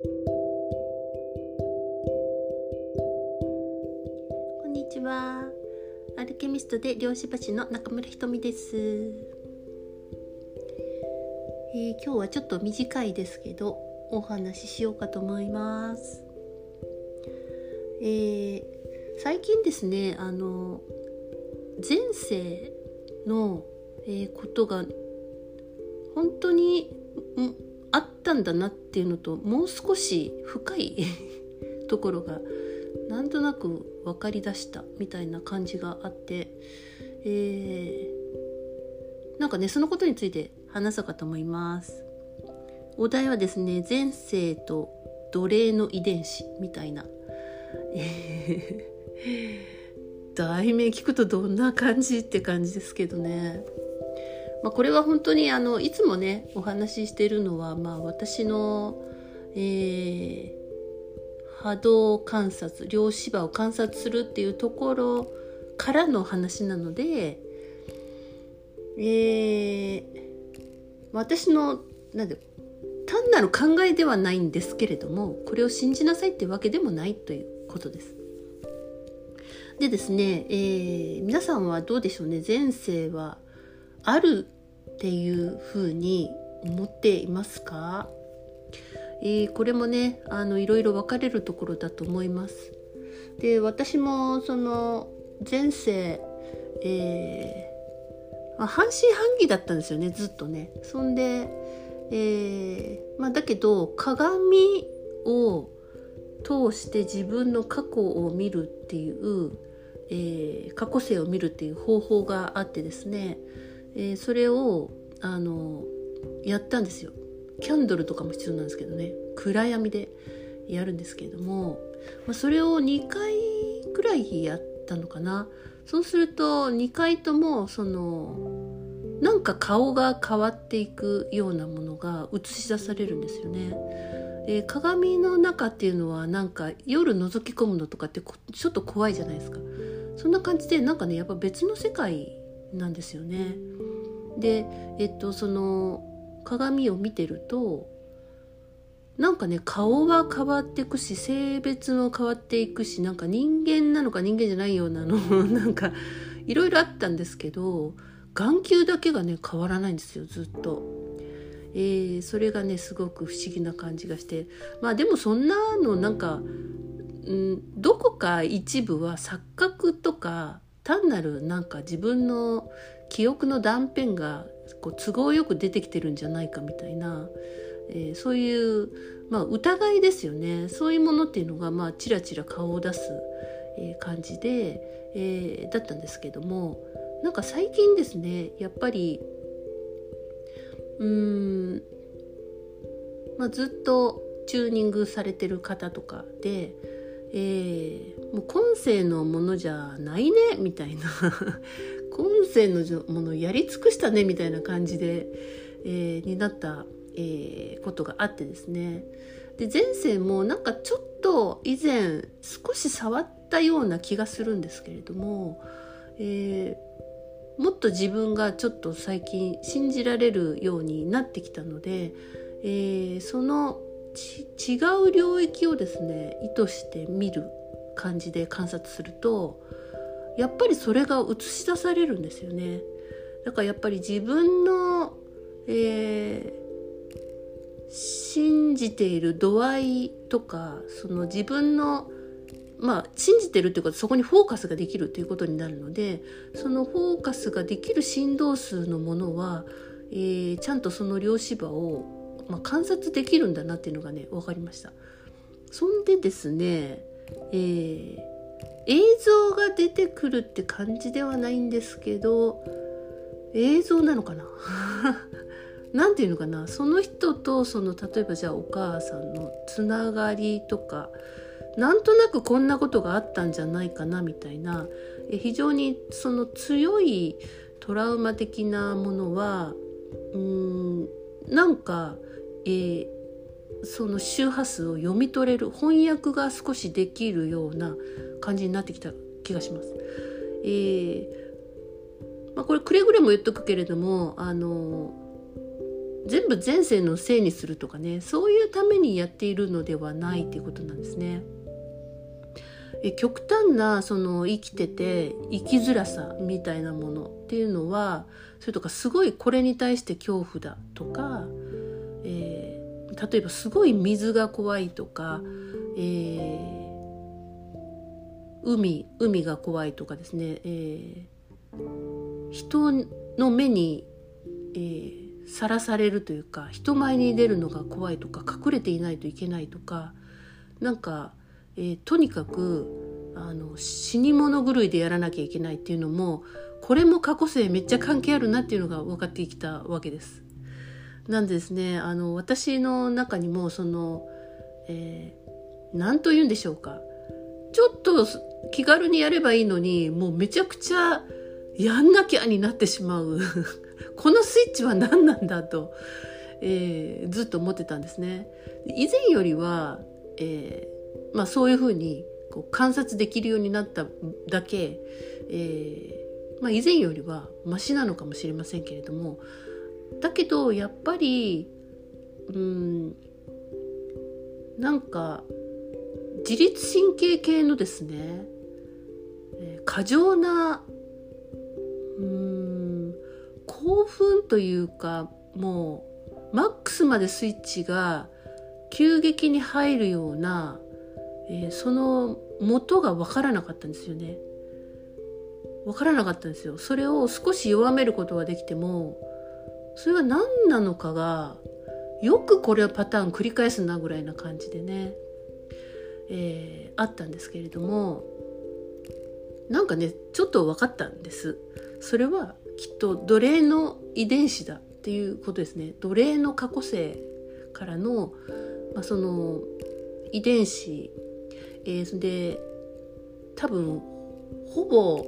こんにちは。アルケミストで漁師橋の中村ひとみです、えー、今日はちょっと短いですけどお話ししようかと思います。えー、最近ですねあの前世の、えー、ことが本当にんだなっていうのともう少し深い ところがなんとなく分かりだしたみたいな感じがあって、えー、なんかねそのことについて話そうかと思います。お題はですね前世と奴隷の遺伝子みたいな、えー、題名聞くとどんな感じって感じですけどね。まあ、これは本当にあのいつもねお話ししてるのは、まあ、私の、えー、波動観察量子場を観察するっていうところからの話なので、えー、私のなんで単なる考えではないんですけれどもこれを信じなさいってわけでもないということです。でですね、えー、皆さんはどうでしょうね？前世はあるっていうふうに思っていますか、えー、これもねあのいろいろ分かれるところだと思います。で私もその前世、えーまあ、半信半疑だったんですよねずっとね。そんで、えーまあ、だけど鏡を通して自分の過去を見るっていう、えー、過去性を見るっていう方法があってですねえー、それをあのやったんですよキャンドルとかも必要なんですけどね暗闇でやるんですけれども、まあ、それを2回くらいやったのかなそうすると2回ともそのなんか顔が変わっていくようなものが映し出されるんですよね。えー、鏡の中っていうのはなんか夜覗き込むのとかってちょっと怖いじゃないですか。そんな感じでなんかねやっぱ別の世界なんですよね。でえっとその鏡を見てるとなんかね顔は変わっていくし性別も変わっていくしなんか人間なのか人間じゃないようなの なんかいろいろあったんですけど眼球だけがね変わらないんですよずっと。えー、それがねすごく不思議な感じがしてまあでもそんなのなんか、うん、どこか一部は錯覚とか単なるなんか自分の記憶の断片がこう都合よく出てきてるんじゃないかみたいな、えー、そういう、まあ、疑いですよね。そういうものっていうのが、まあ、ちらちら顔を出す、えー、感じで、えー、だったんですけどもなんか最近ですねやっぱりうーん、まあ、ずっとチューニングされてる方とかで、えー、もう今世のものじゃないねみたいな。今世のものやり尽くしたねみたいな感じで、えー、になった、えー、ことがあってですね。で前世もなんかちょっと以前少し触ったような気がするんですけれども、えー、もっと自分がちょっと最近信じられるようになってきたので、えー、その違う領域をですね意図して見る感じで観察するとやっぱりそれが映し出されるんですよね。だからやっぱり自分の、えー、信じている度合いとかその自分のまあ信じてるっていうことそこにフォーカスができるということになるのでそのフォーカスができる振動数のものは、えー、ちゃんとその量子場をまあ、観察できるんだなっていうのがね分かりました。そんでですね、えー、映像が出てくるって感じではないんですけど映像なのかな？何て言うのかな？その人とその例えばじゃあお母さんのつながりとかなんとなくこんなことがあったんじゃないかな？みたいな非常にその強いトラウマ的なものはうんなんかえー、その周波数を読み取れる翻訳が少しできるような感じになってきた気がします。えーまあ、これくれぐれも言っとくけれどもあの全部前世のせいにするとかねそういうためにやっているのではないっていうことなんですね。え極端なその生きてて生きづらさみたいなものっていうのはそれとかすごいこれに対して恐怖だとか、えー、例えばすごい水が怖いとか、えー、海海が怖いとかですね、えー、人の目にさら、されるというか人前に出るのが怖いとか隠れていないといけないとかなんかえー、とにかくあの死に物狂いでやらなきゃいけないっていうのもこれも過去性めっちゃ関係あるなっていうのが分かってきたわけです。なんでですねあの私の中にもその何、えー、と言うんでしょうかちょっと気軽にやればいいのにもうめちゃくちゃやんなきゃになってしまう このスイッチは何なんだと、えー、ずっと思ってたんですね。以前よりは、えまあ、そういうふうにこう観察できるようになっただけ、えーまあ、以前よりはマシなのかもしれませんけれどもだけどやっぱりうんなんか自律神経系のですね、過剰なうん興奮というかもうマックスまでスイッチが急激に入るようなえー、その元が分からなかったんですよね。分からなかったんですよ。それを少し弱めることができてもそれは何なのかがよくこれはパターン繰り返すなぐらいな感じでね、えー、あったんですけれどもなんかねちょっと分かったんです。それはきっと奴隷の遺伝子だっていうことですね。奴隷の過去性からの、まあ、その遺伝子えー、で多分ほぼ、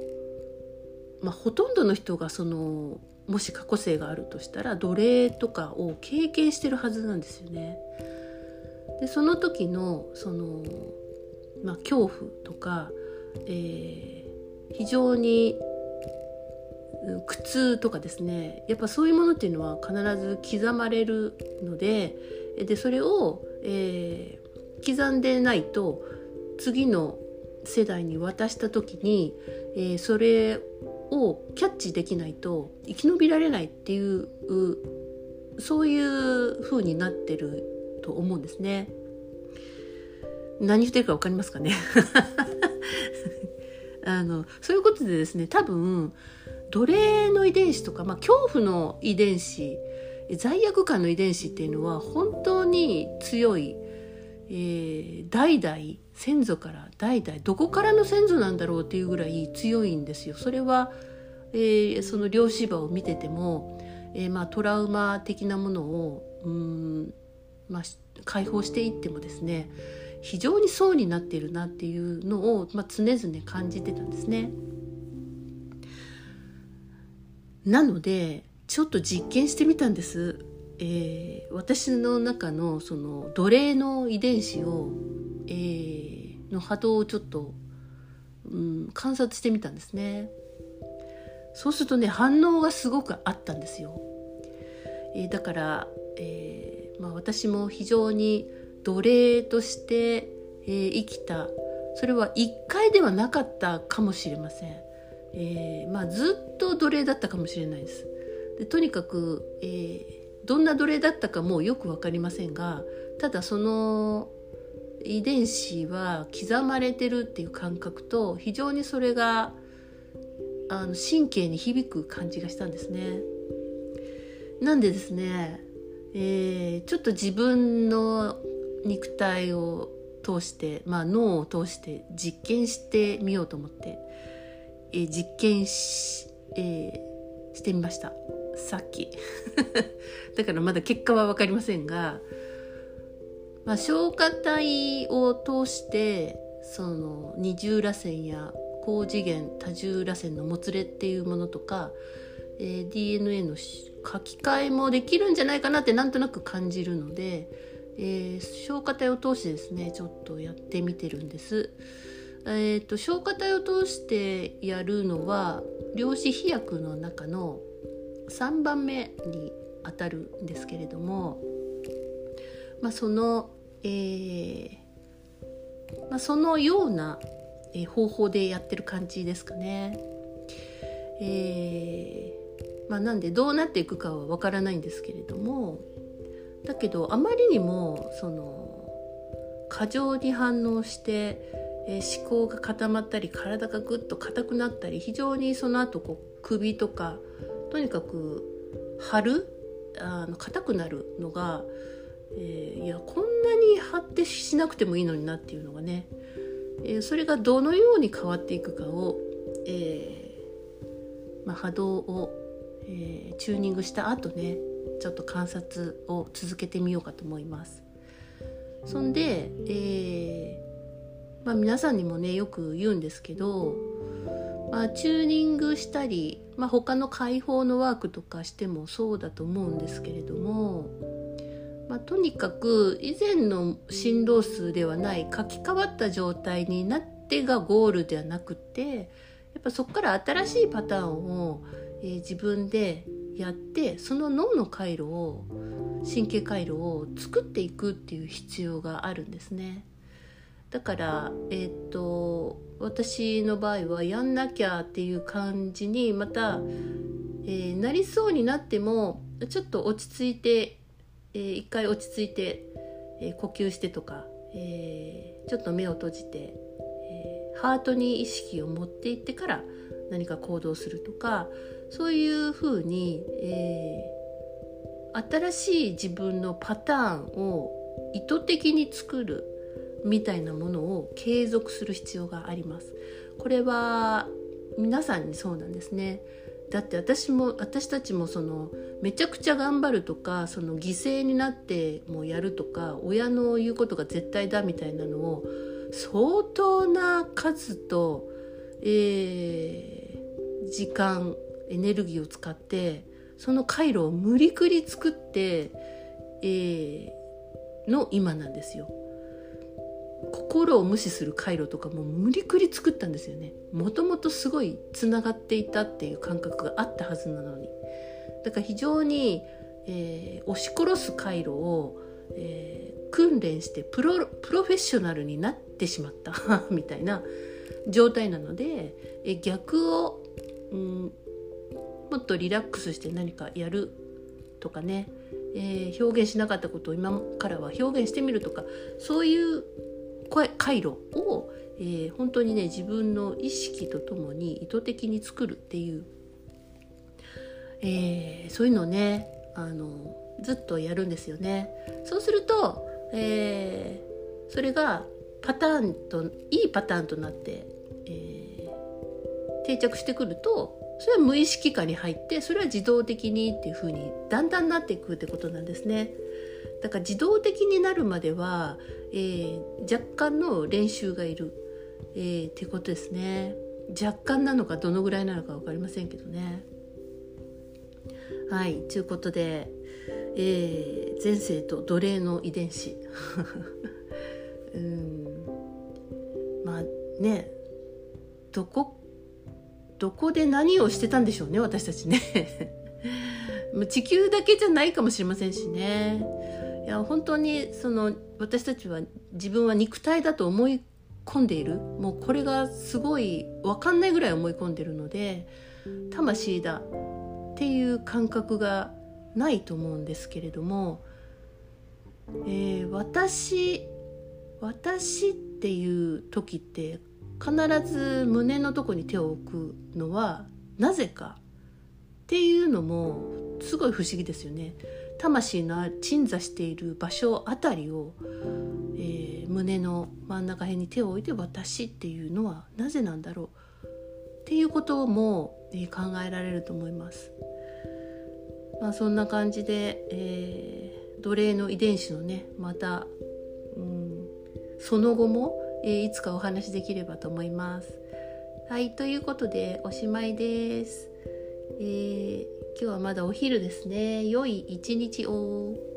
まあ、ほとんどの人がそのもし過去性があるとしたら奴隷とかを経験してるはずなんですよね。でその時のその、まあ、恐怖とか、えー、非常に苦痛とかですねやっぱそういうものっていうのは必ず刻まれるのででそれを、えー、刻んでないと次の世代に渡した時に、えー、それをキャッチできないと生き延びられないっていうそういう風になってると思うんですね。何言ってるか分かりますかね？あのそういうことでですね多分奴隷の遺伝子とか、まあ、恐怖の遺伝子罪悪感の遺伝子っていうのは本当に強いえー、代々先祖から代々どこからの先祖なんだろうっていうぐらい強いんですよ。それは、えー、その漁師場を見てても、えー、まあ、トラウマ的なものをうん、まあ、解放していってもですね非常に層になっているなっていうのを、まあ、常々感じてたんですね。なのでちょっと実験してみたんです。えー、私の中のその奴隷の遺伝子を、えー、の波動をちょっと、うん、観察してみたんですね。そうするとね反応がすごくあったんですよ。えー、だから、えまあ、私も非常に奴隷として、え生きたそれは一回ではなかったかもしれません。えまあ、ずっと奴隷だったかもしれないです。でとにかく、えーどんな奴隷だったかもよく分かりませんがただその遺伝子は刻まれてるっていう感覚と非常にそれがあの神経に響く感じがしたんですね。なんでですね、えー、ちょっと自分の肉体を通して、まあ、脳を通して実験してみようと思って、えー、実験し,、えー、してみました。さっき だからまだ結果は分かりませんが、まあ、消化体を通してその二重らせんや高次元多重らせんのもつれっていうものとか、えー、DNA の書き換えもできるんじゃないかなってなんとなく感じるので、えー、消化体を通してですねちょっとやってみてるんです。えーと、と消化体を通してやるのは量子飛躍の中の3番目に当たるんですけれども、まあ、その、えーまあ、そのような方法でやってる感じですかね。えーまあ、なんでどうなっていくかはわからないんですけれどもだけどあまりにもその過剰に反応して、え、思考が固まったり体がぐっと硬くなったり非常にその後こう首とかとにかく張るあの硬くなるのが、えー、いやこんなに張ってしなくてもいいのになっていうのがね、えー、それがどのように変わっていくかを、えーまあ、波動を、えー、チューニングした後ねちょっと観察を続けてみようかと思います。そんで、えーまあ、皆さんにもねよく言うんですけどまあ、チューニングしたり、まあ、他の解放のワークとかしてもそうだと思うんですけれども、まあ、とにかく以前の振動数ではない書き換わった状態になってがゴールではなくてやっぱそこから新しいパターンを、えー、自分でやってその脳の回路を神経回路を作っていくっていう必要があるんですね。だからえっ、と私の場合はやんなきゃっていう感じにまた、えー、なりそうになってもちょっと落ち着いて、えー、一回落ち着いて、えー、呼吸してとか、えー、ちょっと目を閉じて、え、ハートに意識を持っていってから何か行動するとかそういうふうに、えー、新しい自分のパターンを意図的に作るみたいなものを継続する必要がありますこれは皆さんにそうなんですねだって私も私たちもそのめちゃくちゃ頑張るとかその犠牲になってもやるとか親の言うことが絶対だみたいなのを相当な数と、えー、時間エネルギーを使ってその回路を無理くり作って、えー、の今なんですよ。心を無視する回路とかも無理くり作ったんですよね。もともとすごいつながっていたっていう感覚があったはずなのに。だから非常に、えー、押し殺す回路を、えー、訓練してプロプロフェッショナルになってしまった みたいな状態なので、えー、逆を、うん、もっとリラックスして何かやるとかねえー、表現しなかったことを今からは表現してみるとかそういう回路を、えー、本当にね自分の意識とともに意図的に作るっていう、えー、そういうのねあのずっとやるんですよね。そうすると、えー、それがパターンといいパターンとなって、えー、定着してくるとそれは無意識化に入ってそれは自動的にっていう風にだんだんなっていくってことなんですね。だから自動的になるまでは、えー、若干の練習がいる、えー、ってことですね。若干なのかどのぐらいなのか分かりませんけどね。はいということで、えー、前世と奴隷の遺伝子。うん。まあね。どこどこで何をしてたんでしょうね私たちね。地球だけじゃないかもしれませんしね。や本当にその私たちは自分は肉体だと思い込んでいるもうこれがすごい分かんないぐらい思い込んでるので魂だっていう感覚がないと思うんですけれども、えー、私私っていう時って必ず胸のとこに手を置くのはなぜかっていうのもすごい不思議ですよね。魂の鎮座している場所あたりを、えー、胸の真ん中辺に手を置いて私っていうのはなぜなんだろうっていうことも、えー、考えられると思います。まあ、そんな感じで、えー、奴隷の遺伝子のねまた、うん、その後も、えー、いつかお話できればと思います。はいということでおしまいです。えー今日はまだお昼ですね。良い一日を。